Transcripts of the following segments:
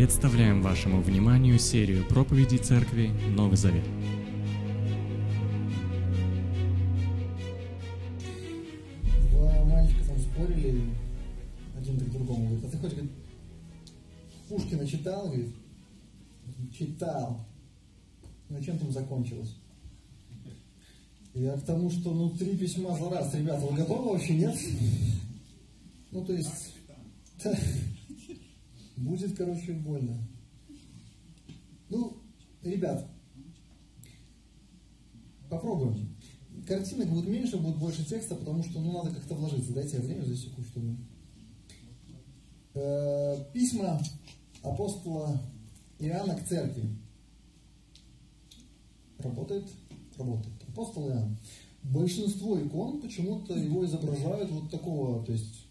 Представляем вашему вниманию серию проповедей Церкви Новый Завет. Два мальчика там спорили, один друг другому говорит, а ты хоть говорит, Пушкина читал? Говорит, читал. Ну чем там закончилось? Я к тому, что ну три письма за раз, ребята, вы готовы вообще, нет? Ну то есть, будет, короче, больно. Ну, ребят, попробуем. Картинок будет меньше, будет больше текста, потому что ну, надо как-то вложиться. Дайте я время засеку, чтобы... Э, письма апостола Иоанна к церкви. Работает? Работает. Апостол Иоанн. Большинство икон почему-то его изображают вот такого, то есть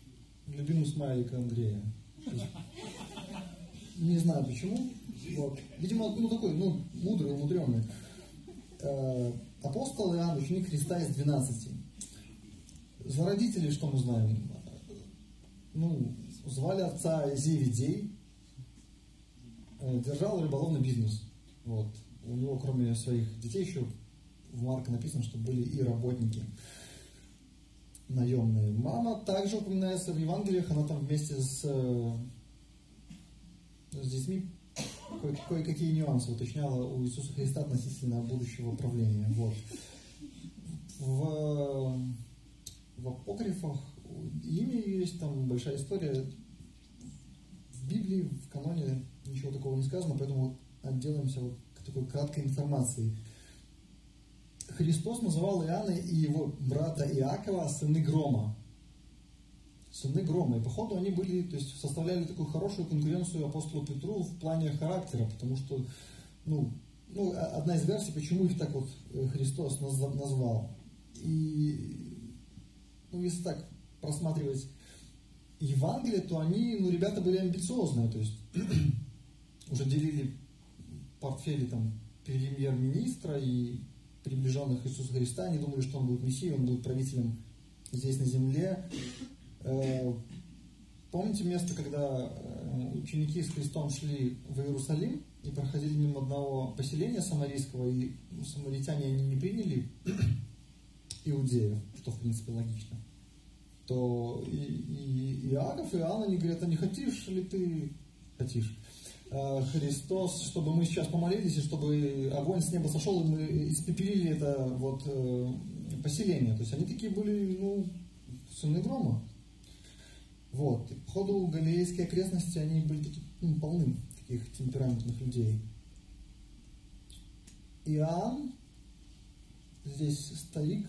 любимый смайлик Андрея. Не знаю почему. Вот. Видимо, ну такой, ну, мудрый, умудренный. Э, апостол Иоанн, ученик Христа из 12. За родителей что мы знаем? Ну, звали отца Зевидей, э, держал рыболовный бизнес. Вот. У него, кроме своих детей, еще в Марка написано, что были и работники наемные. Мама также упоминается в Евангелиях, она там вместе с, э, с детьми кое- кое-какие нюансы уточняла у Иисуса Христа относительно будущего правления. Вот. В, в апокрифах имя есть, там большая история. В Библии, в каноне ничего такого не сказано, поэтому отделаемся вот такой краткой информацией. Христос называл Иоанна и его брата Иакова сыны грома. Сыны грома. И походу они были, то есть составляли такую хорошую конкуренцию апостолу Петру в плане характера, потому что, ну, ну, одна из версий, почему их так вот Христос назвал. И, ну, если так просматривать Евангелие, то они, ну, ребята были амбициозные, то есть уже делили портфели там премьер-министра и приближенных Иисуса Христа, они думали, что он будет Мессией, он будет правителем здесь на земле. Помните место, когда ученики с Христом шли в Иерусалим и проходили мимо одного поселения самарийского, и самаритяне они не приняли Иудею, что в принципе логично, то и, и Иаков и Иоанн, они говорят, а не хотишь ли ты, хотишь, Христос, чтобы мы сейчас помолились, и чтобы огонь с неба сошел, и мы испепелили это вот поселение. То есть они такие были, ну, сыны грома. Вот. И по ходу галилейской окрестности они были такие, ну, полны таких темпераментных людей. Иоанн, здесь старик,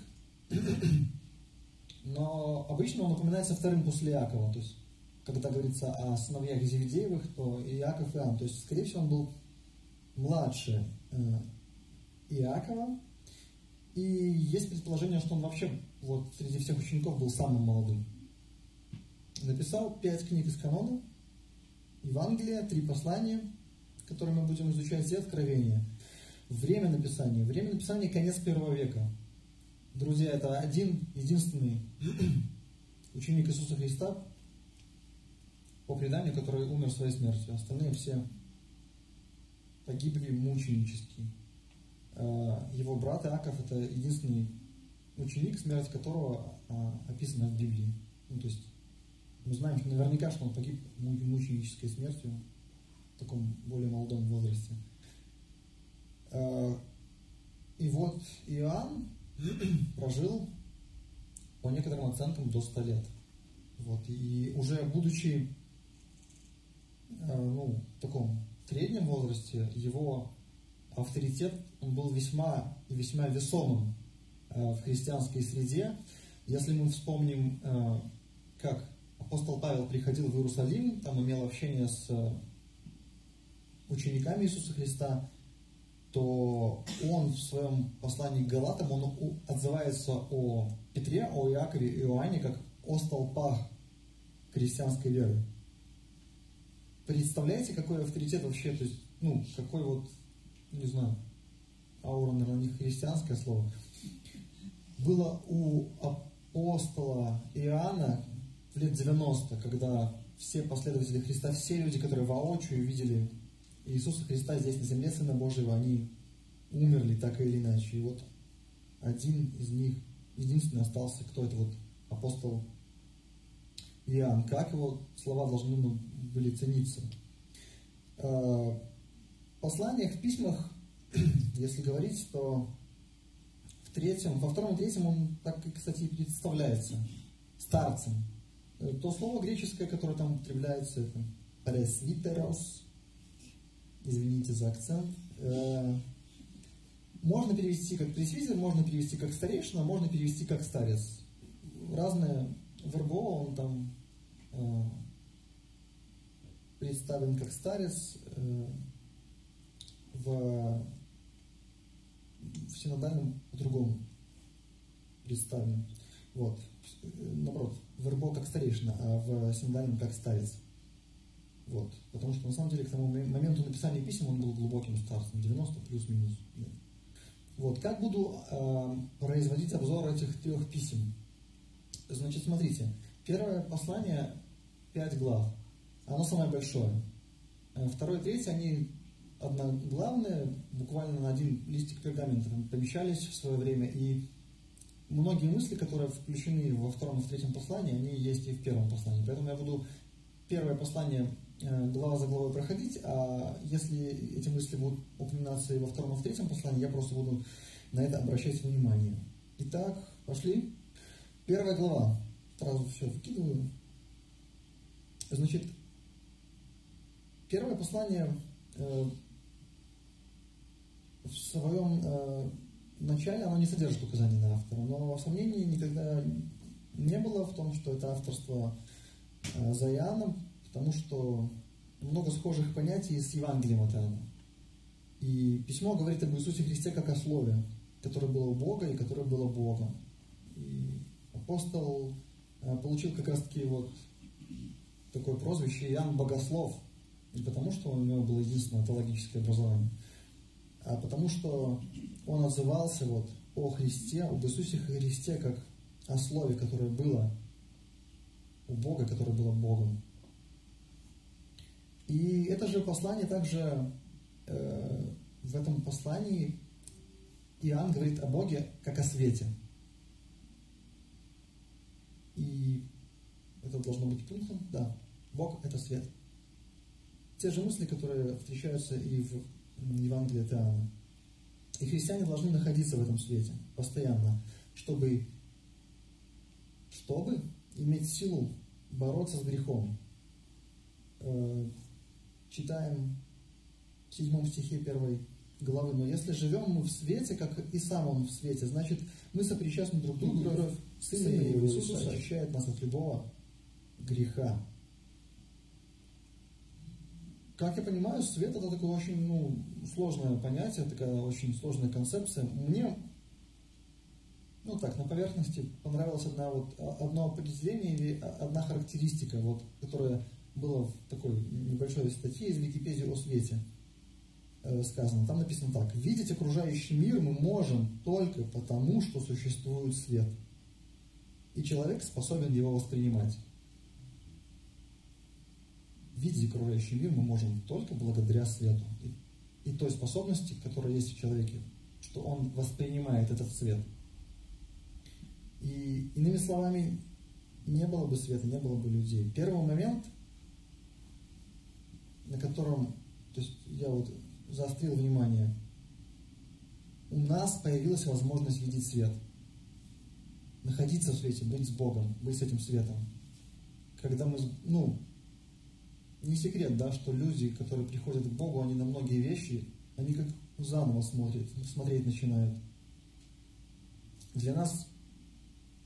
но обычно он упоминается вторым после Иакова, то есть когда говорится о сыновьях Зеведеевых, то Иаков и Иоанн. То есть, скорее всего, он был младше э, Иакова. И есть предположение, что он вообще вот среди всех учеников был самым молодым. Написал пять книг из канона, Евангелие, три послания, которые мы будем изучать, и Откровения. Время написания. Время написания конец первого века. Друзья, это один, единственный ученик Иисуса Христа, по преданию, который умер своей смертью. Остальные все погибли мученически. Его брат Иаков это единственный ученик, смерть которого описана в Библии. Ну, то есть мы знаем наверняка, что он погиб мученической смертью в таком более молодом возрасте. И вот Иоанн прожил по некоторым оценкам до 100 лет. Вот. И уже будучи ну, в таком среднем возрасте, его авторитет он был весьма весьма весомым в христианской среде. Если мы вспомним, как апостол Павел приходил в Иерусалим, там имел общение с учениками Иисуса Христа, то он в своем послании к Галатам, он отзывается о Петре, о Иакове и Иоанне как о столпах христианской веры. Представляете, какой авторитет вообще, то есть, ну, какой вот, не знаю, аура, наверное, не христианское слово. Было у апостола Иоанна лет 90, когда все последователи Христа, все люди, которые воочию видели Иисуса Христа здесь на земле, Сына Божьего, они умерли так или иначе. И вот один из них, единственный остался, кто это вот апостол Иоанн. Как его слова должны были цениться? Э, в посланиях, в письмах, если говорить, то в третьем, во втором и третьем он так, кстати, и представляется старцем. Э, то слово греческое, которое там употребляется, это пресвитерос, извините за акцент, э, можно перевести как пресвитер, можно перевести как старейшина, можно перевести как старец. Разное вербово он там э, представлен как старец э, в, в синодальном по-другому представлен. Вот. Наоборот, вербо как старейшина, а в синодальном как старец. Вот. Потому что на самом деле к тому моменту написания писем он был глубоким старцем, 90 плюс-минус. Вот. Как буду э, производить обзор этих трех писем? Значит, смотрите. Первое послание, пять глав. Оно самое большое. Э, второе третье, они одноглавные, буквально на один листик пергамента помещались в свое время. И многие мысли, которые включены во втором и третьем послании, они есть и в первом послании. Поэтому я буду первое послание Э, глава за главой проходить, а если эти мысли будут упоминаться и во втором, и в третьем послании, я просто буду на это обращать внимание. Итак, пошли. Первая глава. Сразу все выкидываю. Значит, первое послание э, в своем э, начале оно не содержит указаний на автора, но сомнений никогда не было в том, что это авторство э, за Иоанном, потому что много схожих понятий с Евангелием от Иоанна. И письмо говорит об Иисусе Христе как о Слове, которое было у Бога и которое было Богом. И апостол э, получил как раз таки вот такое прозвище Иоанн Богослов. Не потому, что у него было единственное теологическое образование, потому что он отзывался вот о Христе, об Иисусе Христе, как о Слове, которое было у Бога, которое было Богом. И это же послание также э, в этом послании Иоанн говорит о Боге как о свете. И это должно быть пунктом, да, Бог это свет. Те же мысли, которые встречаются и в Евангелии от Иоанна. И христиане должны находиться в этом свете постоянно, чтобы, чтобы иметь силу бороться с грехом, э, читаем в седьмом стихе первой главы. Но если живем мы в свете, как и сам Он в свете, значит, мы сопричастны друг другу. Кровь Сына Иисуса очищает нас от любого греха. Как я понимаю, свет это такое очень ну, сложное понятие, такая очень сложная концепция. Мне, ну так, на поверхности понравилось одна, вот, одно определение или одна характеристика, вот, которая было в такой небольшой статье из Википедии о свете э, сказано. Там написано так. Видеть окружающий мир мы можем только потому, что существует свет. И человек способен его воспринимать. Видеть окружающий мир мы можем только благодаря свету. И, и той способности, которая есть в человеке, что он воспринимает этот свет. И иными словами, не было бы света, не было бы людей. Первый момент – на котором, то есть я вот заострил внимание, у нас появилась возможность видеть свет, находиться в свете, быть с Богом, быть с этим светом. Когда мы, ну, не секрет, да, что люди, которые приходят к Богу, они на многие вещи, они как заново смотрят, смотреть начинают. Для нас,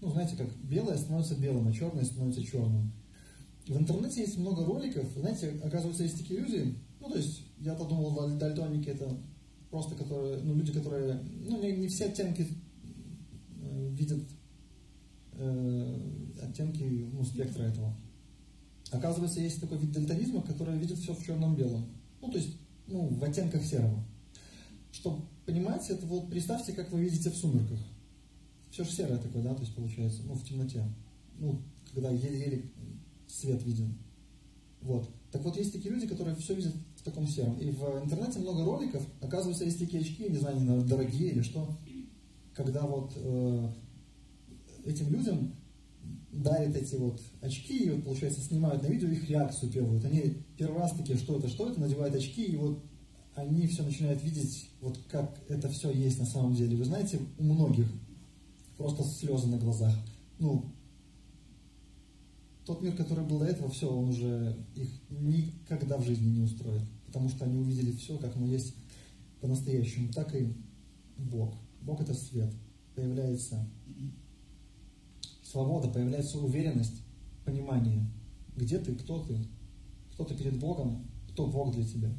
ну, знаете, как белое становится белым, а черное становится черным. В интернете есть много роликов, знаете, оказывается, есть такие люди, ну, то есть, я-то думал, дальтоники это просто которые, ну, люди, которые, ну, не, не все оттенки э, видят э, оттенки, ну, спектра этого. Оказывается, есть такой вид дальтонизма, который видит все в черном-белом. Ну, то есть, ну, в оттенках серого. Чтобы понимать, это вот представьте, как вы видите в сумерках. Все же серое такое, да, то есть получается, ну, в темноте. Ну, когда еле-еле свет виден. Вот. Так вот, есть такие люди, которые все видят в таком сером. И в интернете много роликов, оказывается, есть такие очки, не знаю, дорогие или что, когда вот э, этим людям дарят эти вот очки, и вот, получается, снимают на видео их реакцию первую. Вот они первый раз такие, что это, что это, надевают очки, и вот они все начинают видеть, вот как это все есть на самом деле. Вы знаете, у многих просто слезы на глазах. Ну, тот мир, который был до этого, все, он уже их никогда в жизни не устроит. Потому что они увидели все, как оно есть по-настоящему. Так и Бог. Бог это свет. Появляется свобода, появляется уверенность, понимание, где ты, кто ты, кто ты перед Богом, кто Бог для тебя.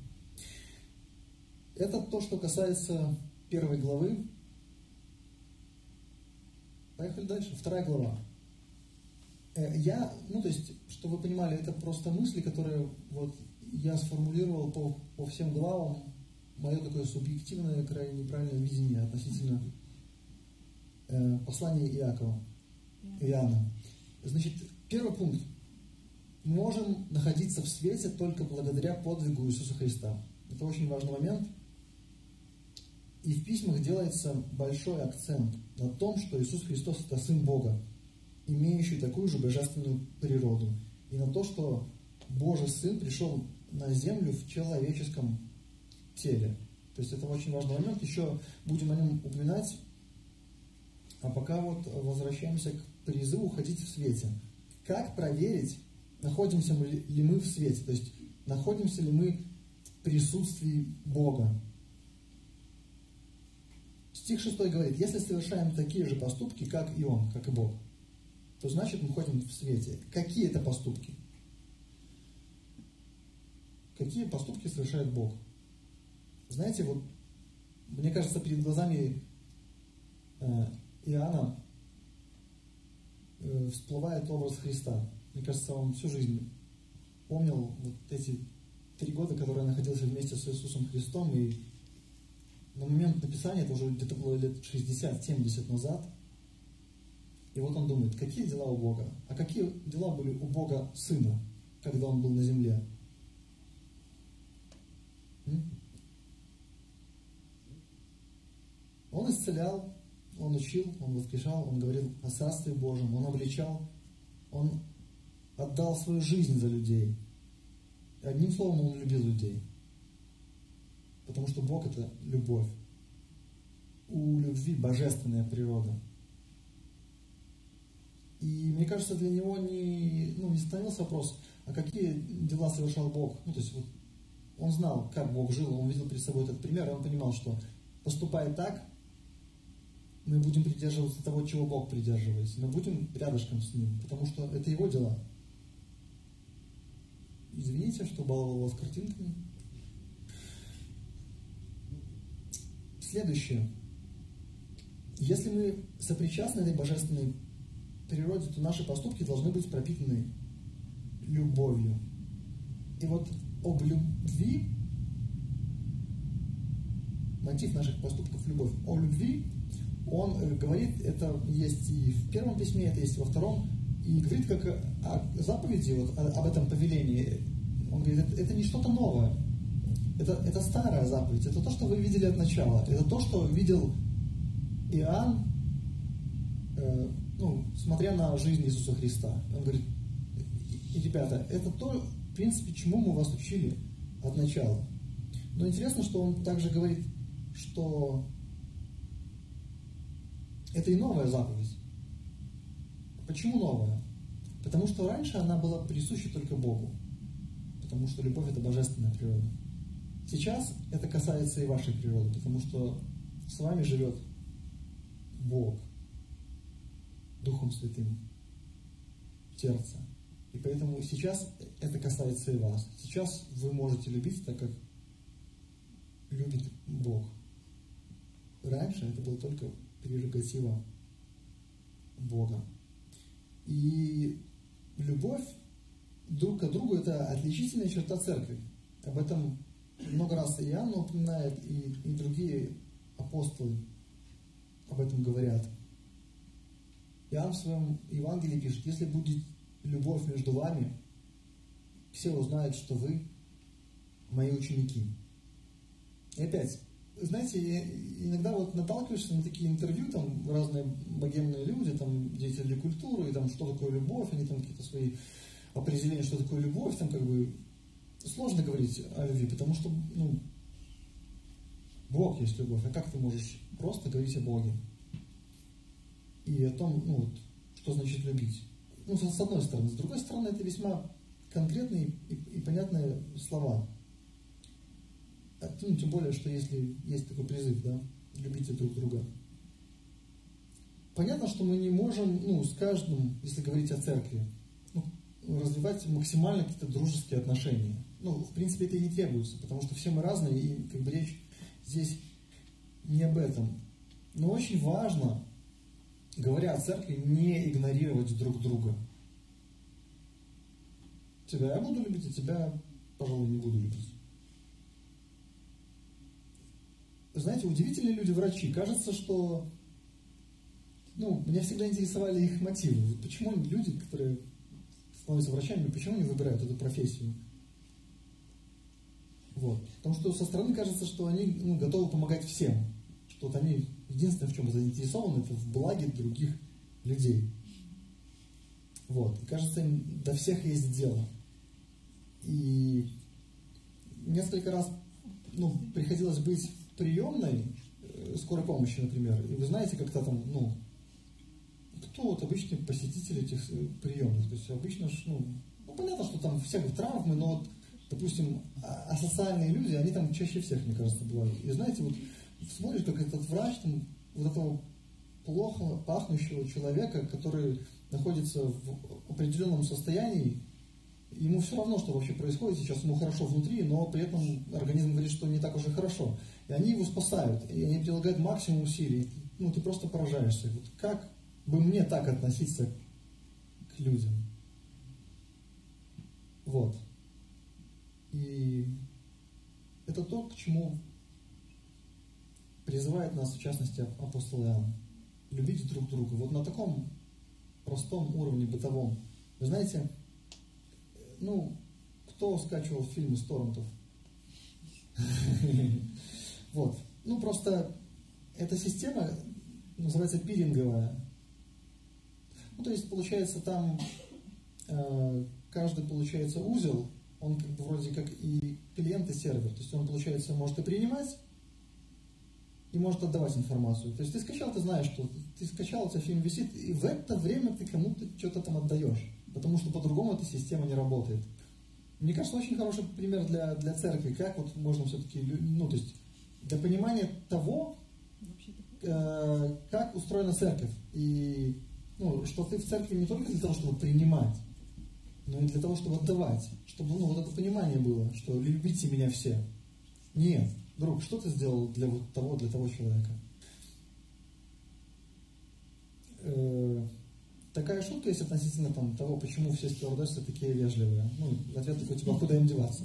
Это то, что касается первой главы. Поехали дальше. Вторая глава. Э, я, ну то есть, чтобы вы понимали, это просто мысли, которые вот я сформулировал по, по всем главам, мое такое субъективное, крайне неправильное видение относительно э, послания Иакова. Иоанна. Значит, первый пункт. Можем находиться в свете только благодаря подвигу Иисуса Христа. Это очень важный момент. И в письмах делается большой акцент на том, что Иисус Христос – это Сын Бога, имеющий такую же божественную природу. И на то, что Божий Сын пришел на землю в человеческом теле. То есть это очень важный момент. Еще будем о нем упоминать. А пока вот возвращаемся к призыву ходить в свете. Как проверить, находимся ли мы в свете, то есть находимся ли мы в присутствии Бога. Стих 6 говорит, если совершаем такие же поступки, как и Он, как и Бог, то значит мы ходим в свете. Какие это поступки? Какие поступки совершает Бог? Знаете, вот мне кажется, перед глазами э, Иоанна всплывает образ Христа. Мне кажется, он всю жизнь помнил вот эти три года, которые я находился вместе с Иисусом Христом, и на момент написания, это уже где-то было лет 60-70 назад, и вот он думает, какие дела у Бога? А какие дела были у Бога Сына, когда он был на земле? Он исцелял, он учил, он воскрешал, он говорил о Царстве Божьем, он обличал, он отдал свою жизнь за людей. И одним словом, он любил людей. Потому что Бог – это любовь. У любви божественная природа. И мне кажется, для него не, ну, не становился вопрос, а какие дела совершал Бог. Ну, то есть вот он знал, как Бог жил, он видел перед собой этот пример, и он понимал, что поступая так, мы будем придерживаться того, чего Бог придерживается. Мы будем рядышком с Ним, потому что это Его дела. Извините, что баловал вас картинками. Следующее. Если мы сопричастны этой божественной природе, то наши поступки должны быть пропитаны любовью. И вот об любви, мотив наших поступков – любовь. О любви он говорит, это есть и в первом письме, это есть во втором, и говорит как о заповеди, вот, об этом повелении. Он говорит, это, это не что-то новое, это, это старая заповедь, это то, что вы видели от начала, это то, что видел Иоанн, э, ну, смотря на жизнь Иисуса Христа. Он говорит, и, ребята, это то, в принципе, чему мы вас учили от начала. Но интересно, что он также говорит, что это и новая заповедь. Почему новая? Потому что раньше она была присуща только Богу. Потому что любовь – это божественная природа. Сейчас это касается и вашей природы, потому что с вами живет Бог Духом Святым сердце. И поэтому сейчас это касается и вас. Сейчас вы можете любить так, как любит Бог. Раньше это было только прерогатива Бога. И любовь друг к другу – это отличительная черта церкви. Об этом много раз и Иоанн упоминает, и, и другие апостолы об этом говорят. Иоанн в своем Евангелии пишет, если будет, любовь между вами, все узнают, что вы мои ученики. И опять, знаете, иногда вот наталкиваешься на такие интервью, там разные богемные люди, там деятели культуры, и там что такое любовь, они там какие-то свои определения, что такое любовь, там как бы сложно говорить о любви, потому что, ну, Бог есть любовь, а как ты можешь просто говорить о Боге? И о том, ну, вот, что значит любить? Ну, с одной стороны. С другой стороны, это весьма конкретные и, и понятные слова. Ну, тем более, что если есть такой призыв, да, любите друг друга. Понятно, что мы не можем, ну, с каждым, если говорить о церкви, ну, развивать максимально какие-то дружеские отношения. Ну, в принципе, это и не требуется, потому что все мы разные, и как бы речь здесь не об этом. Но очень важно, говоря о церкви, не игнорировать друг друга. Тебя я буду любить, а тебя, пожалуй, не буду любить. Знаете, удивительные люди врачи. Кажется, что ну, меня всегда интересовали их мотивы. Почему люди, которые становятся врачами, почему они выбирают эту профессию? Вот. Потому что со стороны кажется, что они ну, готовы помогать всем. Что вот они единственное, в чем заинтересованы, это в благе других людей. Вот. И кажется, им до всех есть дело. И несколько раз ну, приходилось быть приемной э, скорой помощи, например. И вы знаете, как-то там, ну, кто вот обычный посетитель этих э, приемных? То есть обычно, ну, ну понятно, что там всякие травмы, но вот допустим, а, асоциальные люди, они там чаще всех, мне кажется, бывают. И знаете, вот смотришь, как этот врач, там, вот этого плохо пахнущего человека, который находится в определенном состоянии, ему все равно, что вообще происходит, сейчас ему хорошо внутри, но при этом организм говорит, что не так уже хорошо. И они его спасают, и они прилагают максимум усилий. Ну, ты просто поражаешься. Вот как бы мне так относиться к людям? Вот. И это то, к чему призывает нас, в частности, апостол Иоанн. Любить друг друга. Вот на таком простом уровне бытовом. Вы знаете, ну, кто скачивал фильмы с торрентов? Вот. Ну, просто эта система называется пиринговая. Ну, то есть, получается, там э, каждый, получается, узел он как бы вроде как и клиент, и сервер. То есть он, получается, может и принимать, и может отдавать информацию. То есть ты скачал, ты знаешь, что ты скачал, у тебя фильм висит, и в это время ты кому-то что-то там отдаешь. Потому что по-другому эта система не работает. Мне кажется, очень хороший пример для, для церкви, как вот можно все-таки, ну, то есть для понимания того, э, как устроена церковь. И ну, что ты в церкви не только для того, чтобы принимать, но и для того, чтобы отдавать, чтобы ну, вот это понимание было, что любите меня все. Нет, друг, что ты сделал для вот того, для того человека? Э, такая шутка есть относительно там, того, почему все стюардессы такие вежливые. Ну, ответ такой, типа, куда им деваться?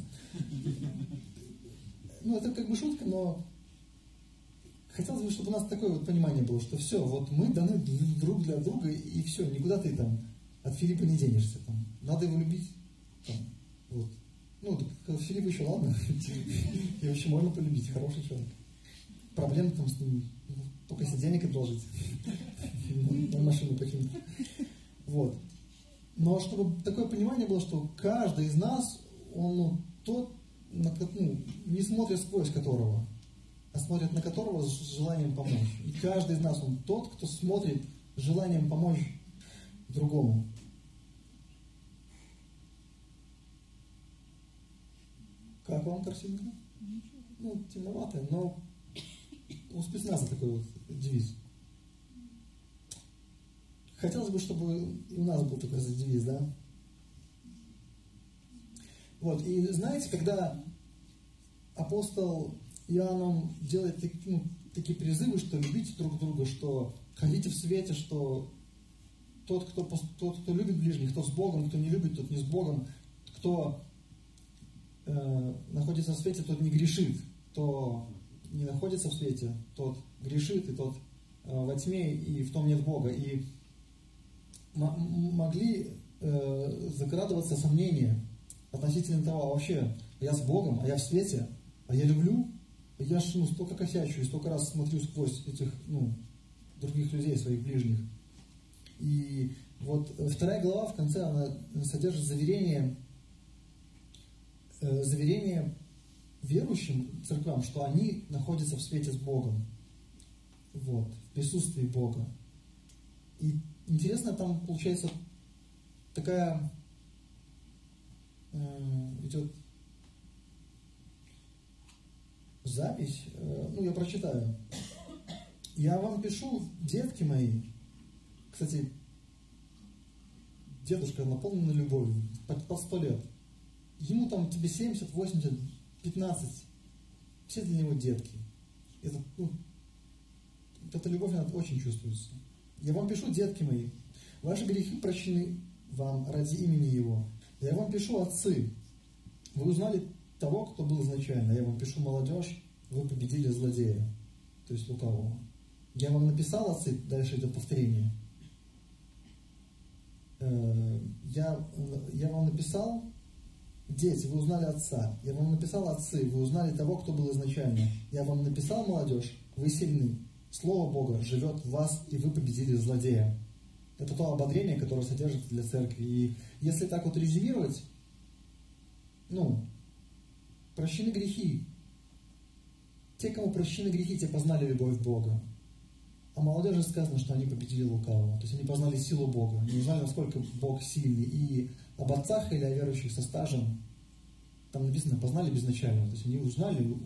Ну, это как бы шутка, но хотелось бы, чтобы у нас такое вот понимание было, что все, вот мы даны друг для друга, и все, никуда ты там от Филиппа не денешься. Там. Надо его любить. Там, вот. Ну, так Филипп еще ладно. И вообще можно полюбить, хороший человек. Проблем там с ним, ну, только если денег одолжить. На машину почему-то. Вот. Но чтобы такое понимание было, что каждый из нас, он тот, ну, не смотрит сквозь которого, а смотрит на которого с желанием помочь. И каждый из нас, он тот, кто смотрит с желанием помочь другому. Как вам картинка? Ну, темноватая, но у спецназа такой вот девиз. Хотелось бы, чтобы и у нас был такой девиз, да? Вот, и знаете, когда апостол Иоанн делает ну, такие призывы, что любите друг друга, что ходите в свете, что тот, кто, тот, кто любит ближних, тот с Богом, кто не любит, тот не с Богом, кто э, находится в свете, тот не грешит, кто не находится в свете, тот грешит, и тот э, во тьме, и в том нет Бога. И могли э, закрадываться сомнения относительно того, а вообще, я с Богом, а я в свете, а я люблю, я ж ну, столько косячу и столько раз смотрю сквозь этих ну, других людей, своих ближних. И вот вторая глава в конце, она содержит заверение, э, заверение верующим церквам, что они находятся в свете с Богом. Вот, в присутствии Бога. И интересно, там получается такая э, идет запись, э, ну я прочитаю. Я вам пишу, детки мои, кстати, дедушка наполнена любовью, под 100 лет. Ему там тебе 70, 80, 15, все для него детки. Это, ну, эта любовь, она очень чувствуется. Я вам пишу, детки мои, ваши грехи прощены вам ради имени Его. Я вам пишу, отцы, вы узнали того, кто был изначально. Я вам пишу, молодежь, вы победили злодея, то есть лукавого. Я вам написал, отцы, дальше идет повторение. Э, я, я вам написал, дети, вы узнали отца. Я вам написал, отцы, вы узнали того, кто был изначально. Я вам написал, молодежь, вы сильны. Слово Бога живет в вас, и вы победили злодея. Это то ободрение, которое содержится для церкви. И если так вот резюмировать, ну, прощены грехи. Те, кому прощены грехи, те познали любовь Бога. А молодежи сказано, что они победили лукавого. То есть они познали силу Бога. Они узнали, насколько Бог сильный. И об отцах или о верующих со стажем, там написано, познали безначального. То есть они узнали,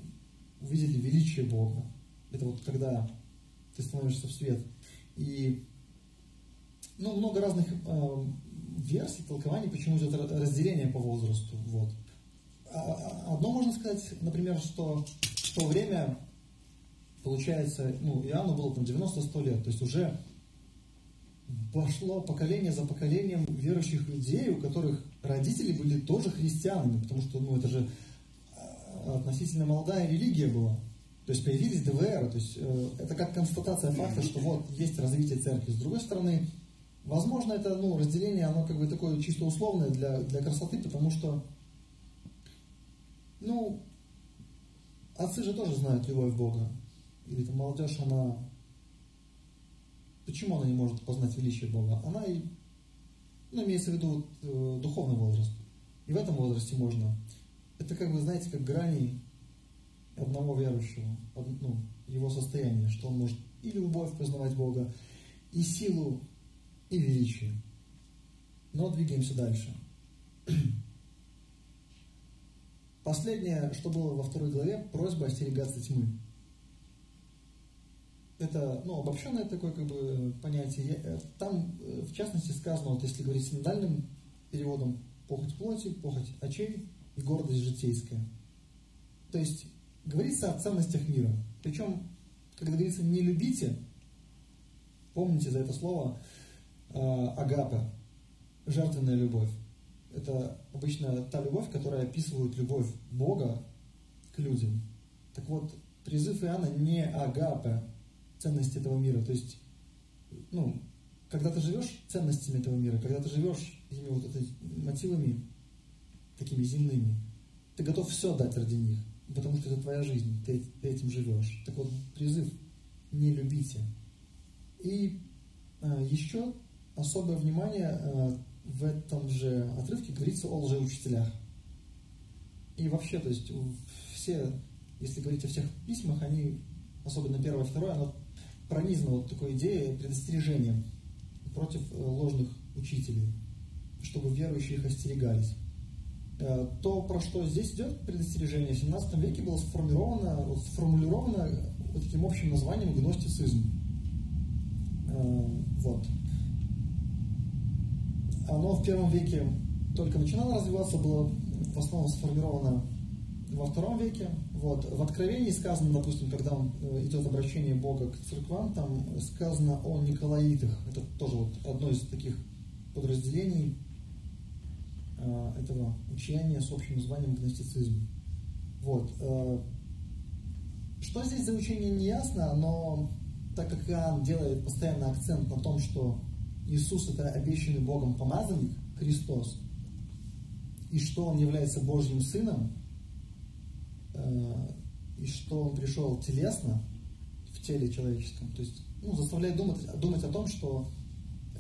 увидели величие Бога. Это вот когда ты становишься в свет. И ну, много разных э, версий, толкований, почему идет разделение по возрасту. Вот. А, одно можно сказать, например, что в то время, получается, ну, Иоанну было там 90-100 лет, то есть уже пошло поколение за поколением верующих людей, у которых родители были тоже христианами, потому что, ну, это же а, относительно молодая религия была. То есть появились ДВР, то есть э, это как констатация факта, что вот есть развитие церкви. С другой стороны, возможно, это ну, разделение, оно как бы такое чисто условное для, для красоты, потому что, ну, отцы же тоже знают любовь Бога. Или там молодежь, она, почему она не может познать величие Бога? Она и, ну, имеется в виду э, духовный возраст. И в этом возрасте можно. Это как бы, знаете, как грани одного верующего, ну, его состояние, что он может и любовь познавать Бога, и силу, и величие. Но двигаемся дальше. Последнее, что было во второй главе, просьба остерегаться тьмы. Это ну, обобщенное такое как бы, понятие. Э, там, э, в частности, сказано, вот если говорить синодальным переводом, похоть плоти, похоть очей и гордость житейская. То есть говорится о ценностях мира. Причем, когда говорится «не любите», помните за это слово э, агапа, жертвенная любовь. Это обычно та любовь, которая описывает любовь Бога к людям. Так вот, призыв Иоанна не агапа, ценности этого мира. То есть, ну, когда ты живешь ценностями этого мира, когда ты живешь этими вот этими мотивами такими земными, ты готов все дать ради них потому что это твоя жизнь, ты, ты этим живешь. Так вот, призыв не любите. И э, еще особое внимание э, в этом же отрывке говорится о лжеучителях. И вообще, то есть все, если говорить о всех письмах, они, особенно первое второе, оно пронизано вот такой идеей предостережения против э, ложных учителей, чтобы верующие их остерегались. Э, то, про что здесь идет предостережение, в 17 веке было сформировано, сформулировано вот таким общим названием гностицизм. Э, вот. Оно в первом веке только начинало развиваться, было в основном сформировано во втором веке. Вот. В Откровении сказано, допустим, когда э, идет обращение Бога к церквам, там сказано о Николаитах. Это тоже вот одно из таких подразделений Э, этого учения с общим названием гностицизм. Вот. Э, что здесь за учение не ясно, но так как Иоанн делает постоянно акцент на том, что Иисус это обещанный Богом помазанник, Христос, и что Он является Божьим Сыном, э, и что Он пришел телесно, в теле человеческом, то есть ну, заставляет думать, думать о том, что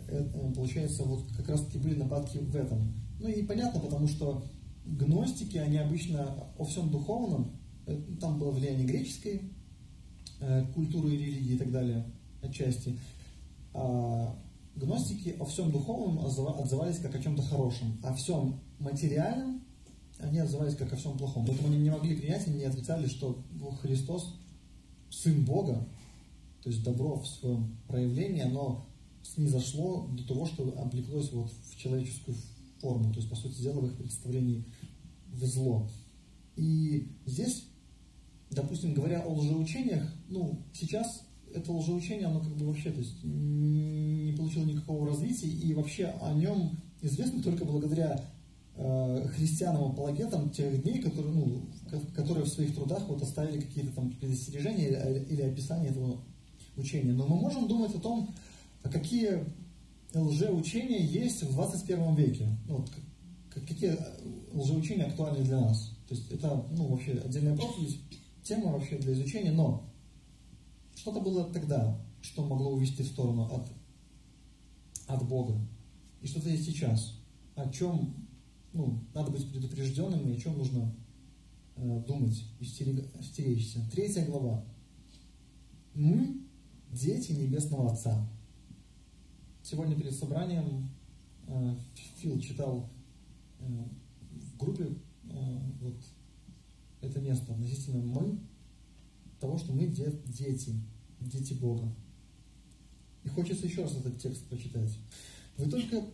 это, получается, вот как раз таки были нападки в этом. Ну и понятно, потому что гностики, они обычно о всем духовном, э, там было влияние греческой э, культуры и религии и так далее, отчасти. А гностики о всем духовном отзывались как о чем-то хорошем, о всем материальном они отзывались как о всем плохом. Поэтому они не могли принять, они не отрицали, что Христос Сын Бога, то есть добро в своем проявлении, оно снизошло до того, что облеклось вот в человеческую форму, то есть, по сути дела, в их представлении в зло. И здесь, допустим, говоря о лжеучениях, ну, сейчас это лжеучение, оно как бы вообще, то есть, не получило никакого развития, и вообще о нем известно только благодаря э, христианам-апологетам тех дней, которые, ну, которые в своих трудах вот оставили какие-то там предостережения или, или описания этого учения. Но мы можем думать о том, а какие лжеучения есть в 21 веке. Ну, вот, какие лжеучения актуальны для нас. То есть это ну, вообще отдельная проповедь, тема вообще для изучения, но что-то было тогда, что могло увести в сторону от, от Бога. И что-то есть сейчас. О чем ну, надо быть предупрежденным и о чем нужно э, думать стеречься. Третья глава. Мы дети Небесного Отца. Сегодня перед собранием э, Фил читал э, в группе э, вот это место относительно мы, того, что мы де, дети, дети Бога. И хочется еще раз этот текст прочитать. Вы только,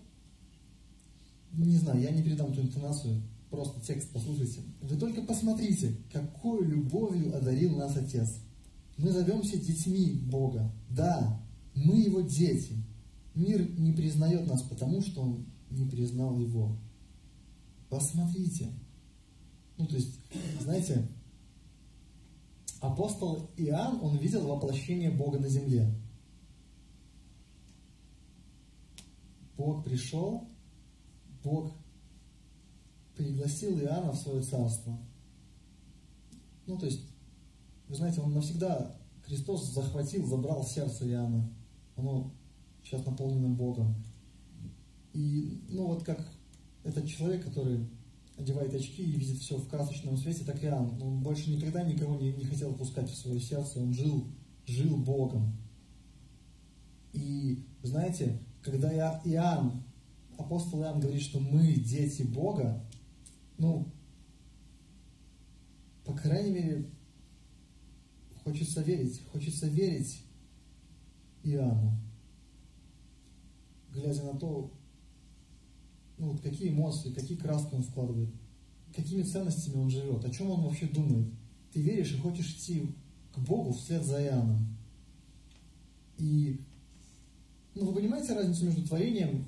не знаю, я не передам ту интонацию, просто текст послушайте. Вы только посмотрите, какой любовью одарил нас Отец. Мы зовемся детьми Бога. Да, мы Его дети. Мир не признает нас, потому что он не признал его. Посмотрите. Ну, то есть, знаете, апостол Иоанн, он видел воплощение Бога на земле. Бог пришел, Бог пригласил Иоанна в свое царство. Ну, то есть, вы знаете, он навсегда, Христос захватил, забрал сердце Иоанна. Оно сейчас наполненным Богом. И, ну, вот как этот человек, который одевает очки и видит все в красочном свете, так Иоанн. Он больше никогда никого не, не хотел пускать в свое сердце, он жил, жил Богом. И, знаете, когда Иоанн, апостол Иоанн говорит, что мы дети Бога, ну, по крайней мере, хочется верить, хочется верить Иоанну глядя на то, ну, вот какие эмоции, какие краски он вкладывает, какими ценностями он живет, о чем он вообще думает. Ты веришь и хочешь идти к Богу вслед за Иоанном. И ну, вы понимаете разницу между творением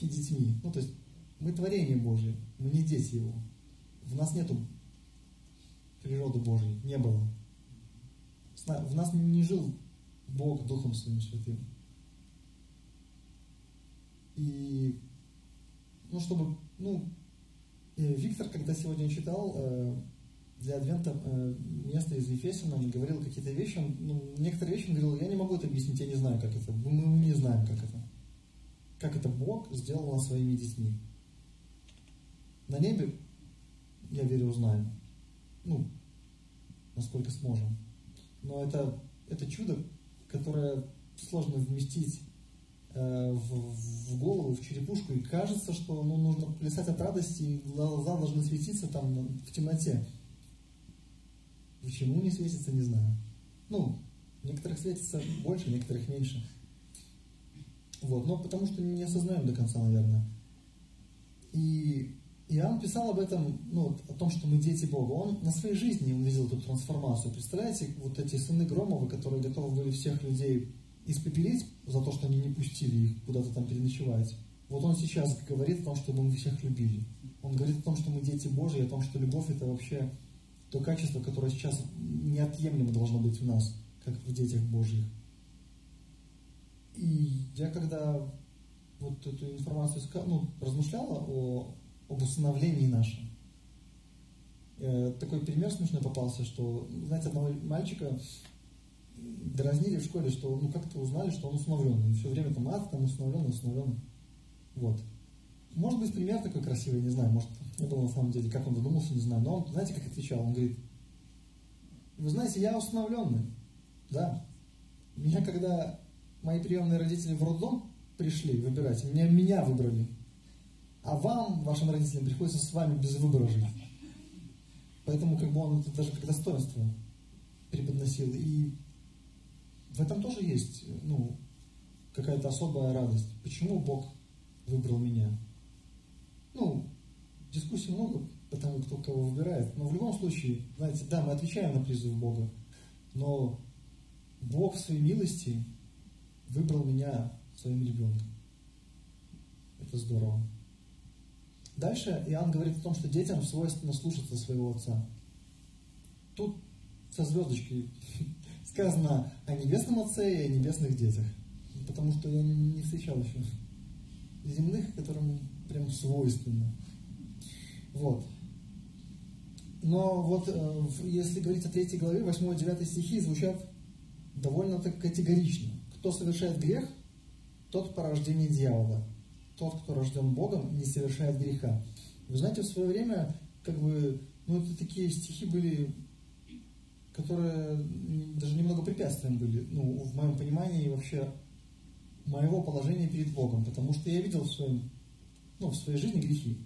и детьми? Ну, то есть мы творение Божье, мы не дети Его. В нас нету природы Божьей, не было. В нас не жил Бог Духом Своим Святым. И, ну, чтобы, ну, Виктор, когда сегодня читал э, для Адвента э, место из Ефесина, он говорил какие-то вещи, он, ну, некоторые вещи он говорил, я не могу это объяснить, я не знаю, как это. Мы не знаем, как это. Как это Бог сделал нас своими детьми. На небе, я верю, узнаем. Ну, насколько сможем. Но это, это чудо, которое сложно вместить Э, в, в голову, в черепушку, и кажется, что ну, нужно плясать от радости, и глаза должны светиться там в темноте. Почему не светится, не знаю. Ну, некоторых светится больше, некоторых меньше. Вот, но потому что не осознаем до конца, наверное. И Иоанн писал об этом, ну, о том, что мы дети Бога. Он на своей жизни увидел эту трансформацию. Представляете, вот эти сыны Громовы, которые готовы были всех людей испепелить за то, что они не пустили их куда-то там переночевать. Вот он сейчас говорит о том, чтобы мы всех любили. Он говорит о том, что мы дети Божьи, о том, что любовь это вообще то качество, которое сейчас неотъемлемо должно быть у нас, как в детях Божьих. И я когда вот эту информацию ну, размышляла о, об установлении нашем. Э, такой пример смешной попался, что, знаете, одного мальчика дразнили в школе, что ну как-то узнали, что он усыновленный. И все время там ад, там усыновленный, усыновленный. Вот. Может быть, пример такой красивый, не знаю, может, не было на самом деле, как он додумался, не знаю. Но он, знаете, как отвечал? Он говорит, вы знаете, я усыновленный. Да. Меня, когда мои приемные родители в роддом пришли выбирать, меня, меня выбрали. А вам, вашим родителям, приходится с вами без выбора жить. Поэтому как бы он это даже как достоинство преподносил. И в этом тоже есть ну, какая-то особая радость. Почему Бог выбрал меня? Ну, дискуссий много по тому, кто кого выбирает. Но в любом случае, знаете, да, мы отвечаем на призыв Бога, но Бог в своей милости выбрал меня своим ребенком. Это здорово. Дальше Иоанн говорит о том, что детям свойственно слушаться своего отца. Тут со звездочкой сказано о небесном отце и о небесных детях. Потому что я не встречал еще земных, которым прям свойственно. Вот. Но вот э, если говорить о третьей главе, 8-9 стихи звучат довольно так категорично. Кто совершает грех, тот порождение дьявола. Тот, кто рожден Богом, не совершает греха. Вы знаете, в свое время, как бы, ну, это такие стихи были, которые даже немного препятствием были, ну, в моем понимании вообще моего положения перед Богом, потому что я видел в, своем, ну, в своей жизни грехи.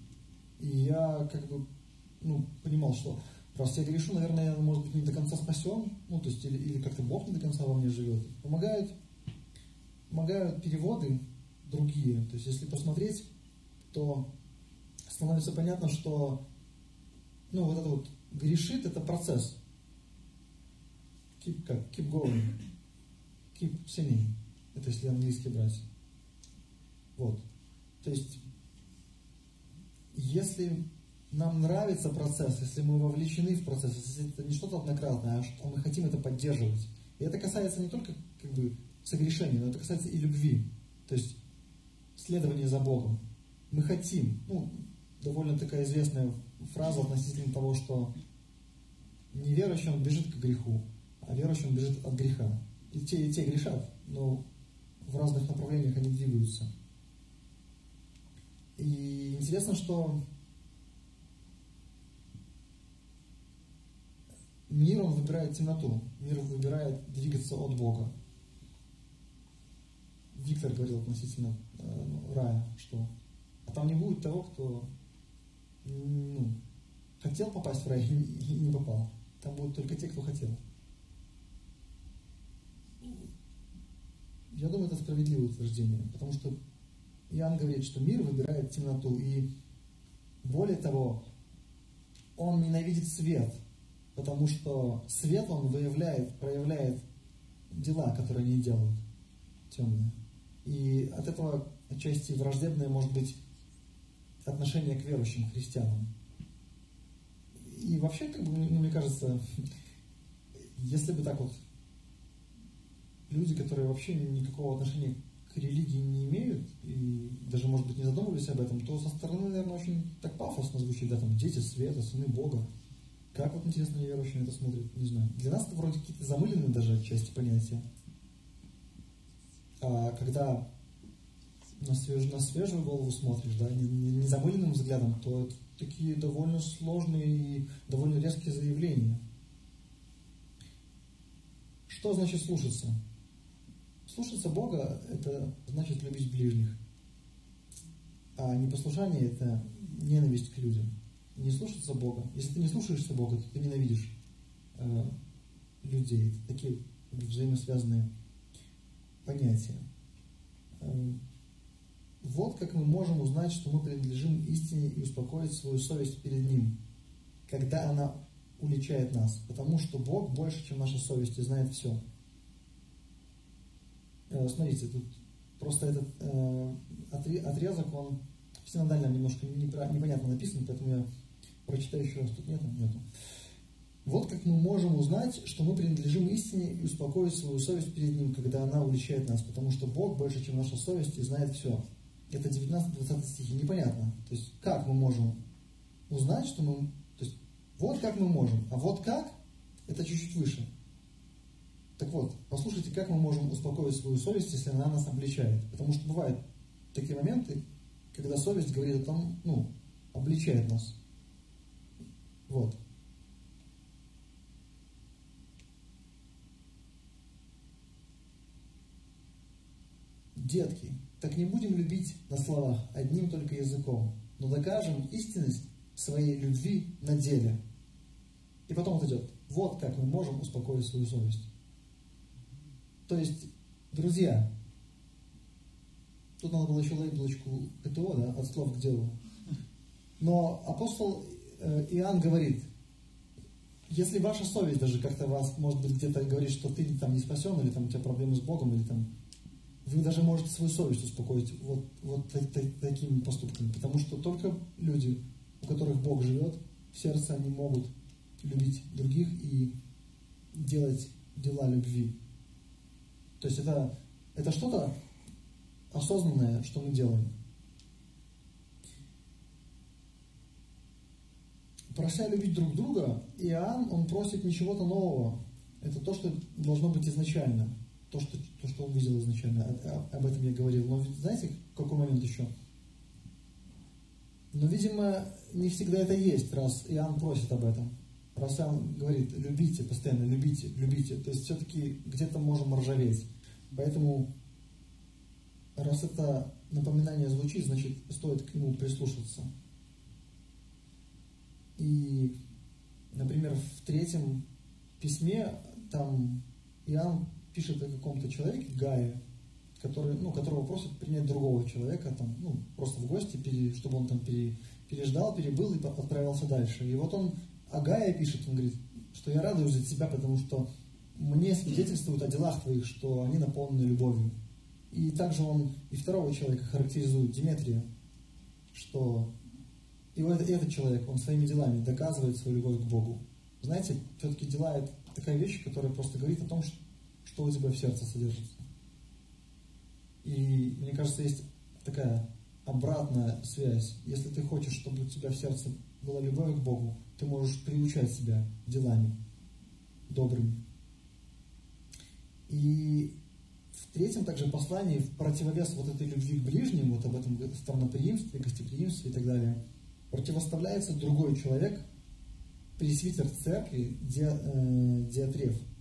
И я как бы ну, понимал, что раз я грешу, наверное, я, может быть, не до конца спасен, ну, то есть, или, или как-то Бог не до конца во мне живет. Помогают, помогают переводы другие. То есть, если посмотреть, то становится понятно, что ну, вот это вот грешит, это процесс. Keep, как, keep going. Keep sinning. Это если английский брать. Вот. То есть, если нам нравится процесс, если мы вовлечены в процесс, если это не что-то однократное, а что мы хотим это поддерживать. И это касается не только как бы согрешения, но это касается и любви. То есть следования за Богом. Мы хотим, ну, довольно такая известная фраза относительно того, что неверующий он бежит к греху, а верующий он бежит от греха. И те, и те грешат, но в разных направлениях они двигаются. И интересно, что мир, он выбирает темноту. Мир выбирает двигаться от Бога. Виктор говорил относительно э, рая, что а там не будет того, кто ну, хотел попасть в рай и не попал. Там будут только те, кто хотел. Я думаю, это справедливое утверждение, потому что Иоанн говорит, что мир выбирает темноту, и более того, он ненавидит свет, потому что свет он выявляет, проявляет дела, которые они делают, темные. И от этого отчасти враждебное может быть отношение к верующим христианам. И вообще, как бы, ну, мне кажется, если бы так вот люди, которые вообще никакого отношения к религии не имеют, и даже, может быть, не задумывались об этом, то со стороны, наверное, очень так пафосно звучит, да, там, дети света, сыны Бога. Как вот, интересно, неверующие на это смотрят, не знаю. Для нас это вроде какие-то замыленные даже отчасти понятия. А когда на, свеж, на свежую голову смотришь, да, не, не, не замыленным взглядом, то это такие довольно сложные и довольно резкие заявления. Что значит слушаться? Слушаться Бога – это значит любить ближних. А непослушание – это ненависть к людям. Не слушаться Бога. Если ты не слушаешься Бога, то ты ненавидишь э, людей. Такие взаимосвязанные понятия. Э, вот как мы можем узнать, что мы принадлежим истине и успокоить свою совесть перед Ним, когда она уличает нас. Потому что Бог больше, чем наша совесть, и знает все. Э, смотрите, тут просто этот э, отрезок, он в синодальном немножко непонятно написан, поэтому я прочитаю еще раз. Тут нету? Нету. Вот как мы можем узнать, что мы принадлежим истине и успокоить свою совесть перед Ним, когда она уличает нас, потому что Бог больше, чем наша совесть, и знает все. это 19-20 стихи, непонятно. То есть, как мы можем узнать, что мы... То есть, вот как мы можем, а вот как, это чуть-чуть выше. Так вот, послушайте, как мы можем успокоить свою совесть, если она нас обличает. Потому что бывают такие моменты, когда совесть говорит о том, ну, обличает нас. Вот. Детки, так не будем любить на словах одним только языком, но докажем истинность своей любви на деле. И потом вот идет, вот как мы можем успокоить свою совесть. То есть, друзья, тут надо было еще лейблочку КТО, да, от слов к делу. Но апостол э, Иоанн говорит, если ваша совесть даже как-то вас, может быть, где-то говорит, что ты там не спасен, или там у тебя проблемы с Богом, или там вы даже можете свою совесть успокоить вот, вот такими поступками. Потому что только люди, у которых Бог живет, в сердце они могут любить других и делать дела любви. То есть это, это что-то осознанное, что мы делаем. Прося любить друг друга, Иоанн, он просит не чего-то нового. Это то, что должно быть изначально то, что, то, что он видел изначально, об этом я говорил. Но знаете, какой момент еще? Но, видимо, не всегда это есть, раз Иоанн просит об этом. Раз Иоанн говорит, любите, постоянно любите, любите. То есть все-таки где-то можем ржаветь. Поэтому, раз это напоминание звучит, значит, стоит к нему прислушаться. И, например, в третьем письме там Иоанн пишет о каком-то человеке, Гае, который, ну, которого просят принять другого человека, там, ну, просто в гости, чтобы он там пере, переждал, перебыл и отправился дальше. И вот он о Гае пишет, он говорит, что я радуюсь за тебя, потому что мне свидетельствуют о делах твоих, что они наполнены любовью. И также он и второго человека характеризует, Диметрия, что и этот, этот человек, он своими делами доказывает свою любовь к Богу. Знаете, все-таки дела это такая вещь, которая просто говорит о том, что у тебя в сердце содержится. И мне кажется, есть такая обратная связь. Если ты хочешь, чтобы у тебя в сердце была любовь к Богу, ты можешь приучать себя делами добрыми. И в третьем также послании, в противовес вот этой любви к ближним, вот об этом странноприимстве, гостеприимстве и так далее, противоставляется другой человек, пресвитер церкви, э, Диатреф –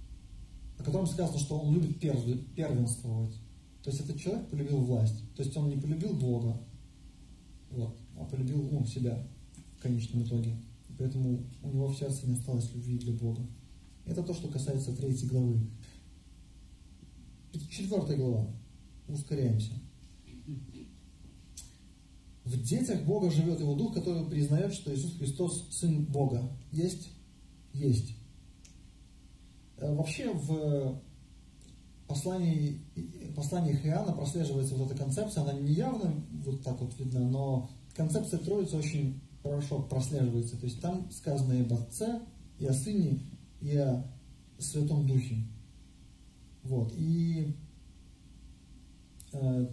о котором сказано, что он любит первенствовать. То есть этот человек полюбил власть. То есть он не полюбил Бога, вот, а полюбил ну, себя в конечном итоге. И поэтому у него в сердце не осталось любви для Бога. Это то, что касается третьей главы. Четвертая глава. Ускоряемся. В детях Бога живет Его Дух, который признает, что Иисус Христос Сын Бога. Есть? Есть. Э, вообще в послании, посланиях Иоанна прослеживается вот эта концепция, она не явно вот так вот видна, но концепция Троицы очень хорошо прослеживается. То есть там сказано и об Отце, и о Сыне, и о Святом Духе. Вот. И э,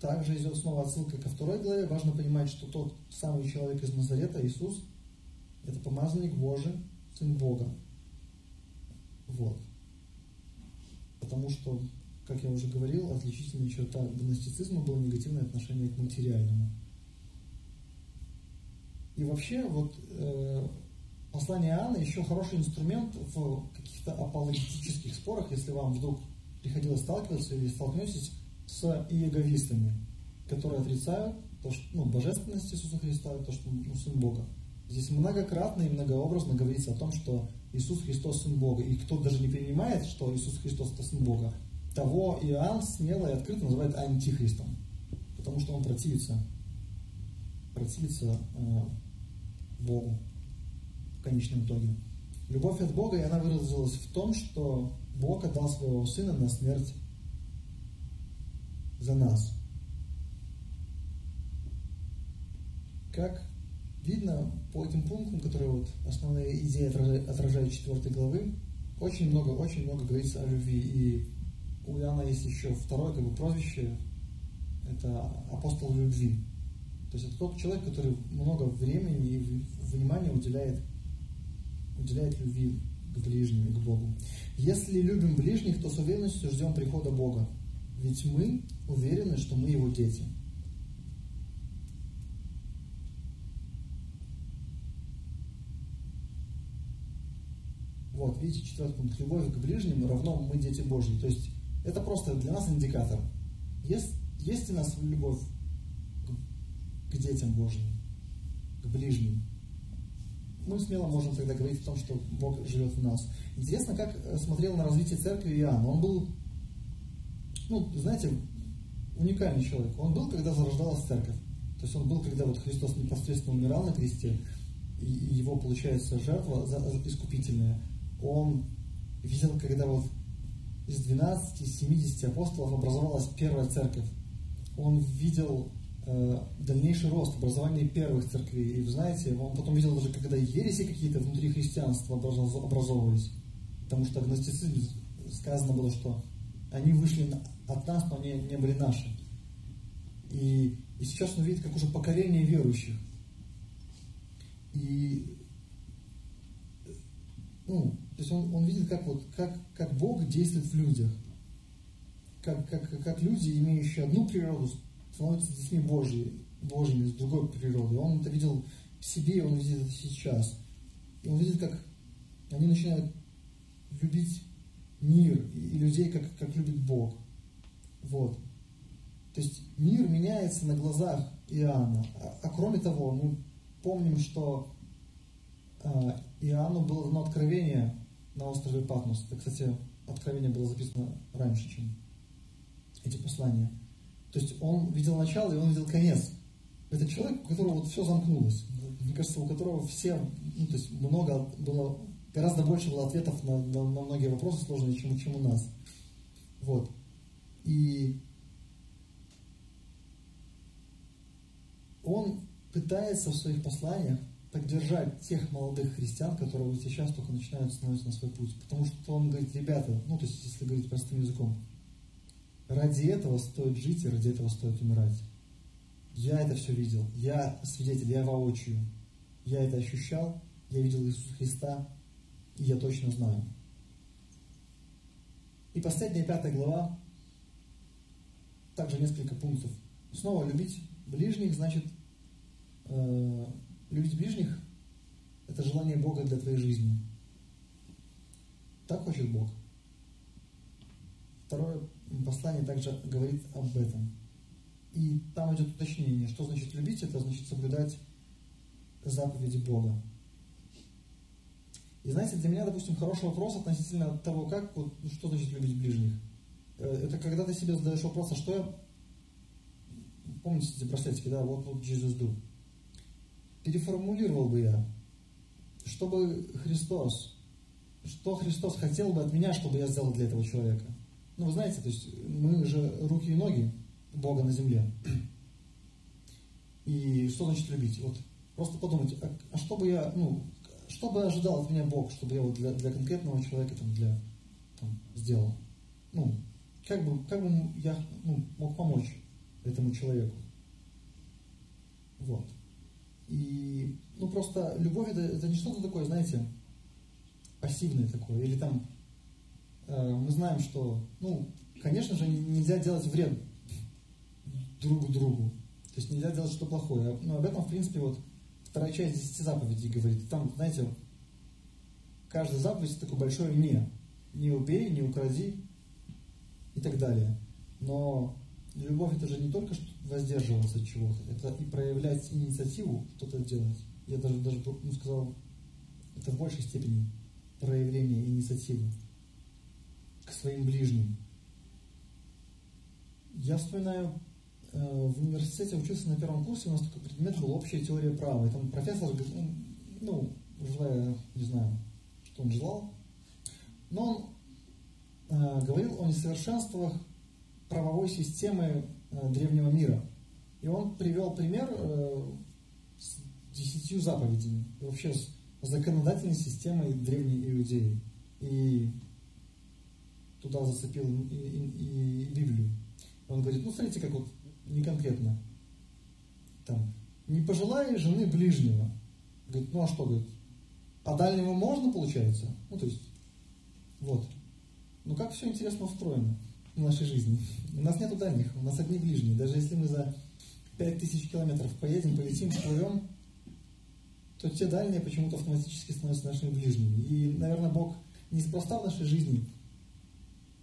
также идет снова отсылка ко второй главе. Важно понимать, что тот самый человек из Назарета, Иисус, это помазанник Божий, Сын Бога. Вот. Потому что, как я уже говорил, отличительной черта гностицизма было негативное отношение к материальному. И вообще, вот э, послание Иоанна еще хороший инструмент в каких-то апологетических спорах, если вам вдруг приходилось сталкиваться или столкнетесь с иеговистами, которые отрицают то, что, ну, божественность Иисуса Христа, то, что ну, Сын Бога. Здесь многократно и многообразно говорится о том, что Иисус Христос Сын Бога. И кто даже не принимает, что Иисус Христос это Сын Бога, того Иоанн смело и открыто называет антихристом. Потому что он противится, противится э, Богу конечном итоге. Любовь от Бога, и она выразилась в том, что Бог отдал своего Сына на смерть за нас. Как видно по этим пунктам, которые вот основные идеи отражают, четвертой главы, очень много, очень много говорится о любви. И у Иоанна есть еще второе как бы прозвище это апостол любви. То есть это тот человек, который много времени и внимания уделяет, уделяет любви к ближним и к Богу. Если любим ближних, то с уверенностью ждем прихода Бога. Ведь мы уверены, что мы Его дети. Вот, видите, четвертый пункт. Любовь к ближним равно мы дети Божьи. То есть это просто для нас индикатор. Есть, есть у нас любовь к, к детям Божьим, к ближним. Мы смело можем тогда говорить о том, что Бог живет в нас. Интересно, как смотрел на развитие церкви Иоанн. Он был ну, знаете, уникальный человек. Он был, когда зарождалась церковь. То есть он был, когда вот Христос непосредственно умирал на кресте, и его, получается, жертва искупительная. Он видел, когда вот из 12, из 70 апостолов образовалась первая церковь. Он видел э, дальнейший рост образования первых церквей. И вы знаете, он потом видел даже, когда ереси какие-то внутри христианства образовывались. Потому что агностицизм сказано было, что они вышли от нас, но они не были наши. И, и сейчас он видит, как уже поколение верующих. И ну, то есть он, он видит, как, вот, как, как Бог действует в людях. Как, как, как люди, имеющие одну природу, становятся детьми Божьи, Божьими, с другой природой. Он это видел в себе, он видит это сейчас. И он видит, как они начинают любить мир и людей, как, как любит Бог. Вот. То есть мир меняется на глазах Иоанна. А, а кроме того, мы помним, что а, Иоанну было дано откровение на острове Патмос. Это, кстати, откровение было записано раньше, чем эти послания. То есть он видел начало и он видел конец. Это человек, у которого вот все замкнулось. Мне кажется, у которого все, ну, то есть много было гораздо больше было ответов на, на, на многие вопросы сложные, чем, чем у нас. Вот. И он пытается в своих посланиях поддержать тех молодых христиан, которые сейчас только начинают становиться на свой путь. Потому что он говорит, ребята, ну то есть если говорить простым языком, ради этого стоит жить и ради этого стоит умирать. Я это все видел, я свидетель, я воочию. Я это ощущал, я видел Иисуса Христа, и я точно знаю. И последняя, пятая глава, также несколько пунктов. Снова любить ближних, значит, э, любить ближних – это желание Бога для твоей жизни. Так хочет Бог. Второе послание также говорит об этом. И там идет уточнение, что значит любить, это значит соблюдать заповеди Бога. И знаете, для меня, допустим, хороший вопрос относительно того, как, вот, ну, что значит любить ближних. Э, это когда ты себе задаешь вопрос, а что я, помните эти браслетики, да, вот, вот Jesus do. Переформулировал бы я, чтобы Христос, что Христос хотел бы от меня, чтобы я сделал для этого человека. Ну, вы знаете, то есть мы же руки и ноги Бога на земле. И что значит любить? Вот просто подумайте, а, а что бы я, ну, что бы ожидал от меня Бог, чтобы я вот для, для конкретного человека там, для, там, сделал? Ну, как бы, как бы я ну, мог помочь этому человеку? Вот. И, ну, просто любовь это, это не что-то такое, знаете, пассивное такое. Или там мы знаем, что, ну, конечно же, нельзя делать вред друг другу. То есть нельзя делать что-то плохое. Но об этом, в принципе, вот вторая часть десяти заповедей говорит. Там, знаете, каждая заповедь такое большое «не». Не убей, не укради и так далее. Но любовь это же не только воздерживаться от чего-то, это и проявлять инициативу что-то делать. Я даже, даже ну, сказал, это в большей степени проявление инициативы к своим ближним. Я вспоминаю Э, в университете учился на первом курсе, у нас такой предмет был общая теория права. И там профессор, ну, желая, не знаю, что он желал, но он э, говорил о несовершенствах правовой системы э, древнего мира. И он привел пример с десятью заповедями, вообще с законодательной системой древней Иудеи. И туда зацепил и, и, и Библию. Он говорит, ну смотрите, как вот не конкретно. Там, не пожелай жены ближнего. Говорит, ну а что, говорит, а дальнего можно, получается? Ну, то есть, вот. Ну, как все интересно устроено в нашей жизни. У нас нету дальних, у нас одни ближние. Даже если мы за 5000 километров поедем, полетим, всплывем, то те дальние почему-то автоматически становятся нашими ближними. И, наверное, Бог неспроста в нашей жизни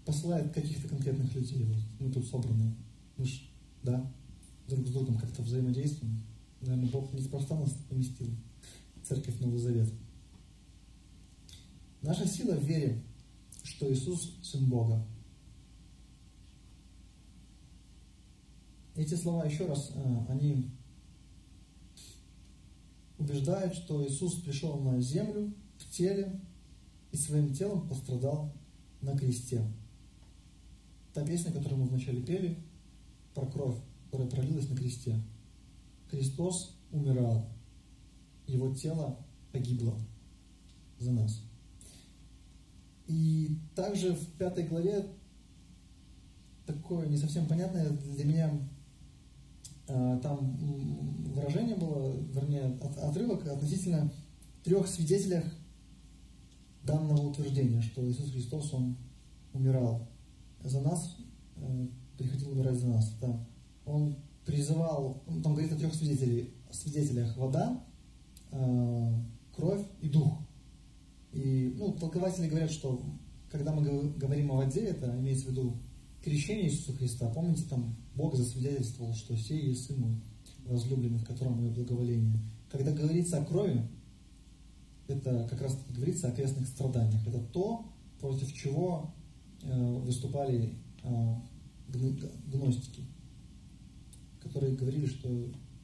посылает каких-то конкретных людей. Вот мы тут собраны. Мы ж, да, друг с другом как-то взаимодействуем. Наверное, Бог неспроста нас поместил. Церковь Новый Завет. Наша сила в вере, что Иисус – Сын Бога. Эти слова, еще раз, э, они убеждают, что Иисус пришел на землю в теле и своим телом пострадал на кресте. Та песня, которую мы вначале пели, про кровь, которая пролилась на кресте. Христос умирал, его тело погибло за нас. И также в пятой главе такое не совсем понятное для меня а, там выражение было, вернее, отрывок относительно трех свидетелях данного утверждения, что Иисус Христос, Он умирал за нас, э, приходил умирать за нас. Да. Он призывал, он там говорит о трех свидетелей, свидетелях вода, э, кровь и дух. И ну, толкователи говорят, что когда мы говорим о воде, это имеется в виду крещение Иисуса Христа. Помните, там Бог засвидетельствовал, что все есть Сын мой, возлюбленный, в котором мое благоволение. Когда говорится о крови, это как раз говорится о крестных страданиях. Это то, против чего выступали э, гностики, которые говорили, что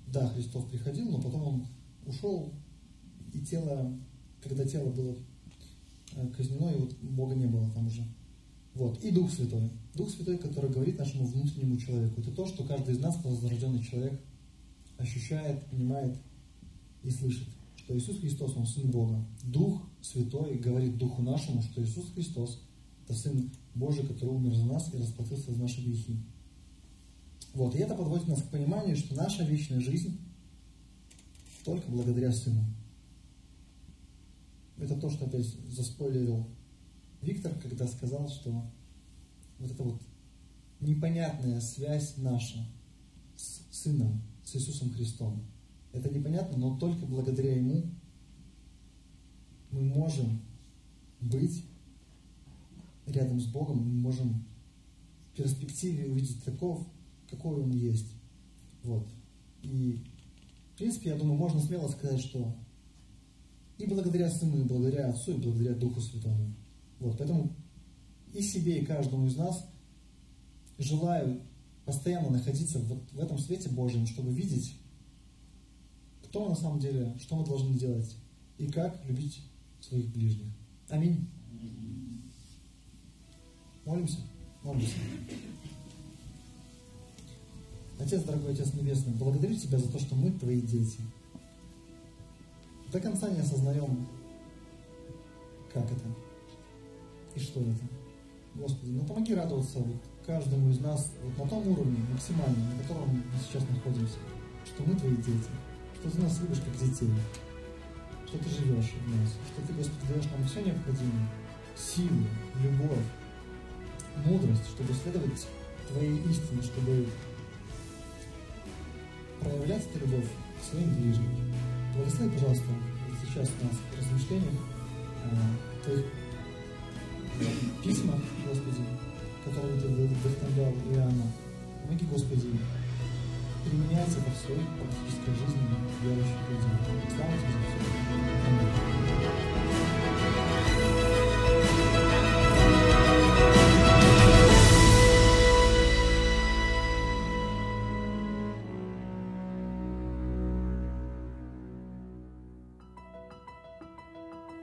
да, Христос приходил, но потом он ушел, и тело, когда тело было э, казнено, и вот Бога не было там уже. Вот. И Дух Святой. Дух Святой, который говорит нашему внутреннему человеку. Это то, что каждый из нас, возрожденный человек, ощущает, понимает и слышит. Что Иисус Христос, Он Сын Бога. Дух Святой говорит Духу нашему, что Иисус Христос – это Сын Божий, который умер за нас и расплатился за наши грехи. Вот. И это подводит нас к пониманию, что наша вечная жизнь только благодаря Сыну. Это то, что опять заспойлерил Виктор, когда сказал, что вот эта вот непонятная связь наша с Сыном, с Иисусом Христом, это непонятно, но только благодаря Ему мы можем быть рядом с Богом, мы можем в перспективе увидеть таков, какой Он есть. Вот. И, в принципе, я думаю, можно смело сказать, что и благодаря Сыну, и благодаря Отцу, и благодаря Духу Святому. Вот, поэтому и себе, и каждому из нас желаю постоянно находиться вот в этом свете Божьем, чтобы видеть, кто на самом деле, что мы должны делать и как любить своих ближних. Аминь. Молимся? Молимся. Отец, дорогой Отец Небесный, благодарю Тебя за то, что мы Твои дети. До конца не осознаем, как это и что это. Господи, ну помоги радоваться вот каждому из нас вот на том уровне максимальном, на котором мы сейчас находимся, что мы твои дети, что ты нас любишь как детей, что ты живешь в нас, что ты, Господи, даешь нам все необходимое, силу, любовь, мудрость, чтобы следовать Твоей истине, чтобы проявлять эту любовь к своим ближним. Благослови, пожалуйста, сейчас у нас в размышлениях э, Твоих письма, Господи, которые Ты вдохновлял Иоанна. Помоги, Господи, применять это в своей практической жизни верующих людей. Слава Тебе за все. Аминь.